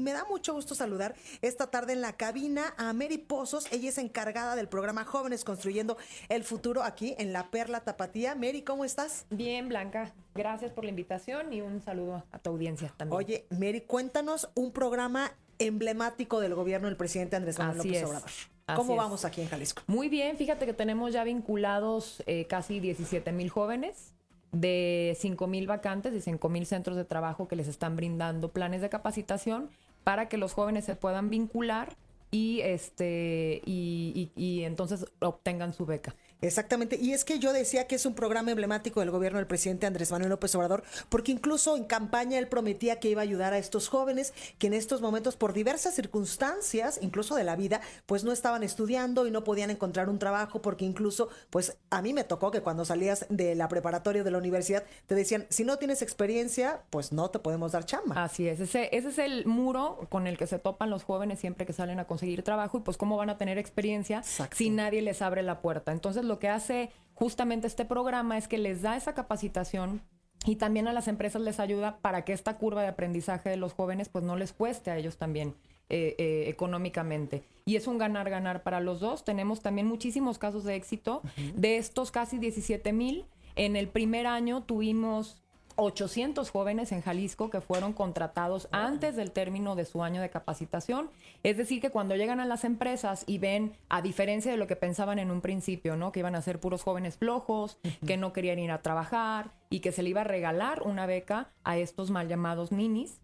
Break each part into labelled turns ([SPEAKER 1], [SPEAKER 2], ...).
[SPEAKER 1] Y me da mucho gusto saludar esta tarde en la cabina a Mary Pozos. Ella es encargada del programa Jóvenes Construyendo el Futuro aquí en La Perla Tapatía. Mary, ¿cómo estás?
[SPEAKER 2] Bien, Blanca. Gracias por la invitación y un saludo a tu audiencia también.
[SPEAKER 1] Oye, Mary, cuéntanos un programa emblemático del gobierno del presidente Andrés Manuel
[SPEAKER 2] Así
[SPEAKER 1] López. Obrador. ¿Cómo vamos aquí en Jalisco?
[SPEAKER 2] Muy bien, fíjate que tenemos ya vinculados eh, casi 17 mil jóvenes de 5 mil vacantes y 5 mil centros de trabajo que les están brindando planes de capacitación para que los jóvenes se puedan vincular y este y, y- entonces obtengan su beca.
[SPEAKER 1] Exactamente, y es que yo decía que es un programa emblemático del gobierno del presidente Andrés Manuel López Obrador, porque incluso en campaña él prometía que iba a ayudar a estos jóvenes que en estos momentos, por diversas circunstancias, incluso de la vida, pues no estaban estudiando y no podían encontrar un trabajo, porque incluso, pues a mí me tocó que cuando salías de la preparatoria o de la universidad, te decían, si no tienes experiencia, pues no te podemos dar chamba.
[SPEAKER 2] Así es, ese, ese es el muro con el que se topan los jóvenes siempre que salen a conseguir trabajo y pues cómo van a tener experiencia
[SPEAKER 1] Exacto.
[SPEAKER 2] si nadie les abre la puerta. Entonces lo que hace justamente este programa es que les da esa capacitación y también a las empresas les ayuda para que esta curva de aprendizaje de los jóvenes pues no les cueste a ellos también eh, eh, económicamente. Y es un ganar-ganar para los dos. Tenemos también muchísimos casos de éxito. De estos casi 17 mil, en el primer año tuvimos 800 jóvenes en Jalisco que fueron contratados antes del término de su año de capacitación. Es decir, que cuando llegan a las empresas y ven, a diferencia de lo que pensaban en un principio, ¿no? Que iban a ser puros jóvenes flojos, que no querían ir a trabajar y que se le iba a regalar una beca a estos mal llamados ninis.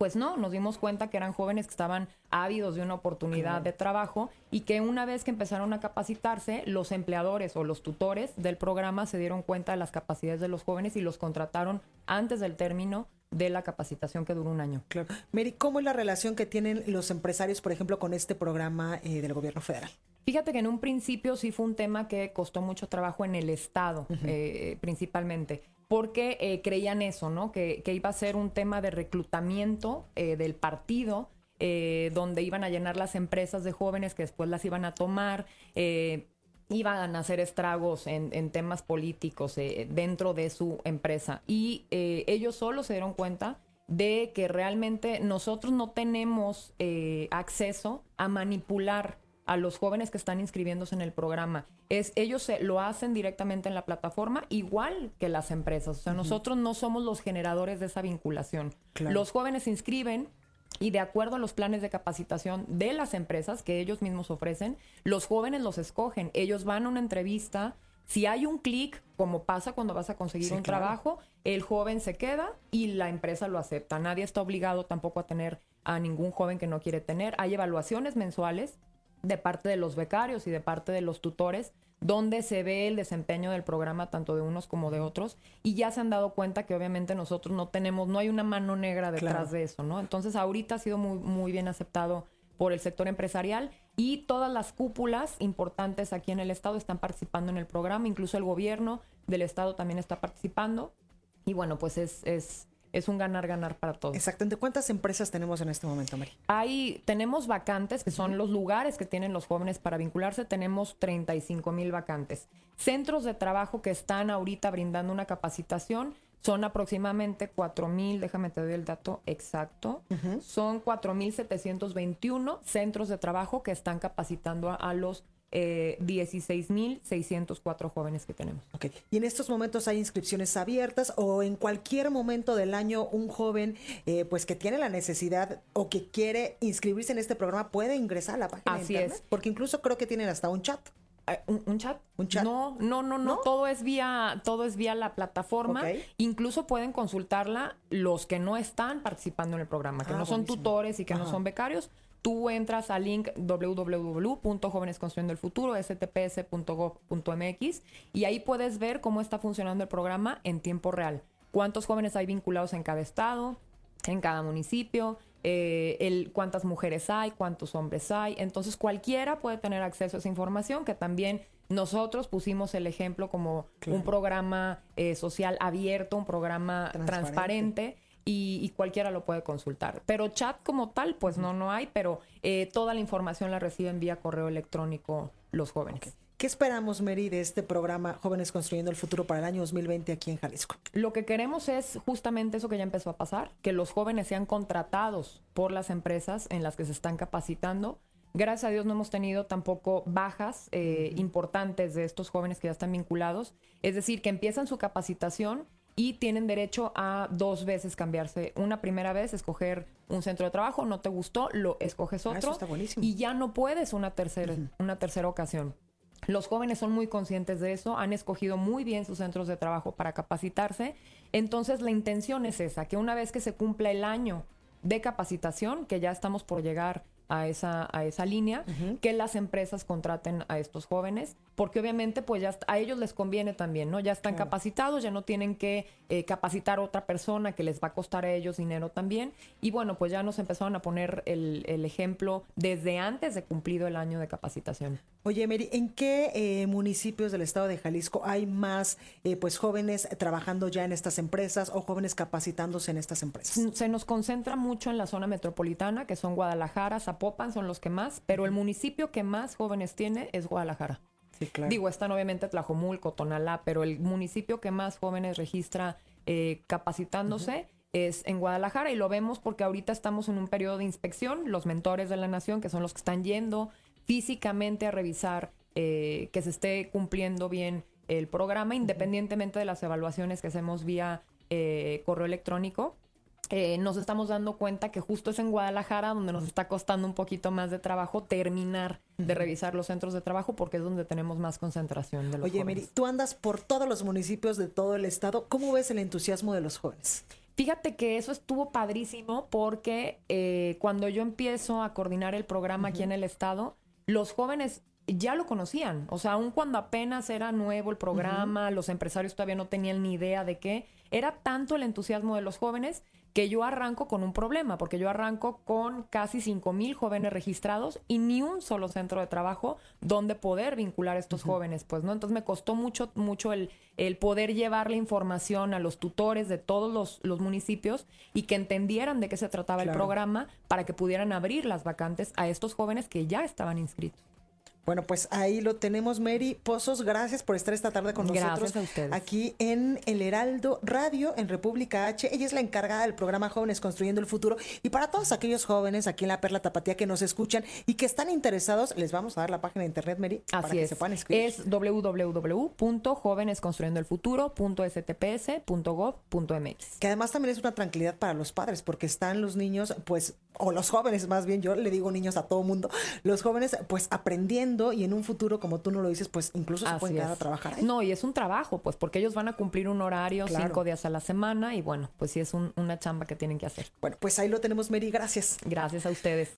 [SPEAKER 2] Pues no, nos dimos cuenta que eran jóvenes que estaban ávidos de una oportunidad de trabajo y que una vez que empezaron a capacitarse, los empleadores o los tutores del programa se dieron cuenta de las capacidades de los jóvenes y los contrataron antes del término de la capacitación que duró un año.
[SPEAKER 1] Claro. Mary, ¿cómo es la relación que tienen los empresarios, por ejemplo, con este programa eh, del gobierno federal?
[SPEAKER 2] Fíjate que en un principio sí fue un tema que costó mucho trabajo en el Estado, eh, principalmente, porque eh, creían eso, ¿no? Que, que iba a ser un tema de reclutamiento eh, del partido, donde iban a llenar las empresas de jóvenes que después las iban a tomar. iban a hacer estragos en, en temas políticos dentro de su empresa. Y ellos solo se dieron cuenta de que realmente nosotros no tenemos acceso a manipular a los jóvenes que están inscribiéndose en el programa. Es, ellos se, lo hacen directamente en la plataforma, igual que las empresas. O sea, nosotros no somos los generadores de esa vinculación.
[SPEAKER 1] Claro.
[SPEAKER 2] Los jóvenes se inscriben y de acuerdo a los planes de capacitación de las empresas que ellos mismos ofrecen, los jóvenes los escogen. Ellos van a una entrevista. Si hay un clic, como pasa cuando vas a conseguir
[SPEAKER 1] Sí,
[SPEAKER 2] un
[SPEAKER 1] claro.
[SPEAKER 2] trabajo, el joven se queda y la empresa lo acepta. Nadie está obligado tampoco a tener a ningún joven que no quiere tener. Hay evaluaciones mensuales de parte de los becarios y de parte de los tutores donde se ve el desempeño del programa tanto de unos como de otros y ya se han dado cuenta que obviamente nosotros no tenemos, no hay una mano negra detrás
[SPEAKER 1] Claro.
[SPEAKER 2] de eso, ¿no? Entonces ahorita ha sido muy, muy bien aceptado por el sector empresarial y todas las cúpulas importantes aquí en el estado están participando en el programa, incluso el gobierno del estado también está participando y bueno, pues es, es, es un ganar-ganar para todos.
[SPEAKER 1] Exactamente. ¿Cuántas empresas tenemos en este momento, Mary?
[SPEAKER 2] Hay, tenemos vacantes, que son los lugares que tienen los jóvenes para vincularse. Tenemos 35 mil vacantes. Centros de trabajo que están ahorita brindando una capacitación son aproximadamente 4 mil, déjame te doy el dato exacto, son 4 mil 721 centros de trabajo que están capacitando a, a los eh, 16 mil 604 jóvenes que tenemos.
[SPEAKER 1] Ok. Y en estos momentos hay inscripciones abiertas o en cualquier momento del año un joven pues pues que tiene la necesidad o que quiere inscribirse en este programa puede ingresar a la página
[SPEAKER 2] Así
[SPEAKER 1] de internet.
[SPEAKER 2] es.
[SPEAKER 1] Porque incluso creo que tienen hasta un chat.
[SPEAKER 2] Eh, ¿Un, un chat?
[SPEAKER 1] ¿Un chat?
[SPEAKER 2] No, no, no, no,
[SPEAKER 1] ¿No?
[SPEAKER 2] Todo es vía, todo es vía la plataforma.
[SPEAKER 1] Ok.
[SPEAKER 2] Incluso pueden consultarla los que no están participando en el programa, que
[SPEAKER 1] Ah,
[SPEAKER 2] no son
[SPEAKER 1] buenísimo.
[SPEAKER 2] tutores y que no son becarios. Tú entras al link www.jovenesconstruyendo el futuro, stps.gov.mx, y ahí puedes ver cómo está funcionando el programa en tiempo real. Cuántos jóvenes hay vinculados en cada estado, en cada municipio, eh, el, cuántas mujeres hay, cuántos hombres hay. Entonces cualquiera puede tener acceso a esa información que también nosotros pusimos el ejemplo como un programa eh, social abierto, un programa transparente. Y, cualquiera lo puede consultar. Pero chat como tal, pues no, no hay, pero eh, toda la información la reciben vía correo electrónico los jóvenes.
[SPEAKER 1] ¿Qué esperamos, Mary, de este programa Jóvenes Construyendo el Futuro para el año 2020 aquí en Jalisco?
[SPEAKER 2] Lo que queremos es justamente eso que ya empezó a pasar, que los jóvenes sean contratados por las empresas en las que se están capacitando. Gracias a Dios no hemos tenido tampoco bajas eh, importantes de estos jóvenes que ya están vinculados. Es decir, que empiezan su capacitación y tienen derecho a dos veces cambiarse. Una primera vez, escoger un centro de trabajo, no te gustó, lo escoges ah, otro. y ya no puedes una tercera, una tercera ocasión. Los jóvenes son muy conscientes de eso, han escogido muy bien sus centros de trabajo para capacitarse. Entonces la intención es esa, que una vez que se cumpla el año de capacitación, que ya estamos por llegar a esa, a esa línea, que las empresas contraten a estos jóvenes, porque obviamente pues ya a ellos les conviene también, ¿no? Ya están capacitados, ya no tienen que eh, capacitar a otra persona que les va a costar a ellos dinero también. Y bueno, pues ya nos empezaron a poner el, el ejemplo desde antes de cumplido el año de capacitación.
[SPEAKER 1] Oye, Mary, ¿en qué eh, municipios del estado de Jalisco hay más eh, pues jóvenes trabajando ya en estas empresas o jóvenes capacitándose en estas empresas?
[SPEAKER 2] Se nos concentra mucho en la zona metropolitana, que son Guadalajara, Zapopan, son los que más, pero el municipio que más jóvenes tiene es Guadalajara. Sí, claro. Digo, están obviamente Tlajomulco, Tonalá, pero el municipio que más jóvenes registra eh, capacitándose es en Guadalajara y lo vemos porque ahorita estamos en un periodo de inspección, los mentores de la nación, que son los que están yendo físicamente a revisar eh, que se esté cumpliendo bien el programa, independientemente de las evaluaciones que hacemos vía eh, correo electrónico. Eh, nos estamos dando cuenta que justo es en Guadalajara donde nos está costando un poquito más de trabajo terminar de revisar los centros de trabajo porque es donde tenemos más concentración de los
[SPEAKER 1] Oye, Mary, tú andas por todos los municipios de todo el estado. ¿Cómo ves el entusiasmo de los jóvenes?
[SPEAKER 2] Fíjate que eso estuvo padrísimo porque cuando yo empiezo a coordinar el programa aquí en el estado, los jóvenes ya lo conocían. O sea, aun cuando apenas era nuevo el programa, los empresarios todavía no tenían ni idea de qué, era tanto el entusiasmo de los jóvenes que yo arranco con un problema, porque yo arranco con casi 5 mil jóvenes registrados y ni un solo centro de trabajo donde poder vincular a estos jóvenes, pues, ¿no? Entonces me costó mucho, mucho el, el poder llevar la información a los tutores de todos los, los municipios y que entendieran de qué se trataba el programa para que pudieran abrir las vacantes a estos jóvenes que ya estaban inscritos.
[SPEAKER 1] Bueno, pues ahí lo tenemos, Mary Pozos. Gracias por estar esta tarde con nosotros aquí en El Heraldo Radio en República H. Ella es la encargada del programa Jóvenes Construyendo el Futuro. Y para todos aquellos jóvenes aquí en la Perla Tapatía que nos escuchan y que están interesados, les vamos a dar la página de internet, Mary,
[SPEAKER 2] Así para que se puedan inscribir. Es www.jovenesconstruyendoelfuturo.stps.gov.mx.
[SPEAKER 1] Que además también es una tranquilidad para los padres, porque están los niños, pues, o los jóvenes más bien, yo le digo niños a todo mundo, los jóvenes, pues, aprendiendo y en un futuro, como tú no lo dices, pues incluso se pueden quedar a trabajar.
[SPEAKER 2] No, y es un trabajo, pues porque ellos van a cumplir un horario cinco días a la semana y bueno, pues sí es una chamba que tienen que hacer.
[SPEAKER 1] Bueno, pues ahí lo tenemos, Mary. Gracias.
[SPEAKER 2] Gracias a ustedes.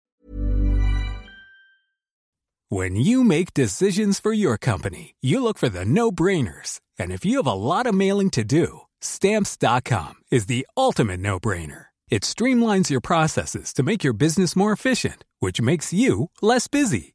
[SPEAKER 3] When you make decisions for your company, you look for the no-brainers. And if you have a lot of mailing to do, stamps.com is the ultimate no-brainer. It streamlines your processes to make your business more efficient, which makes you less busy.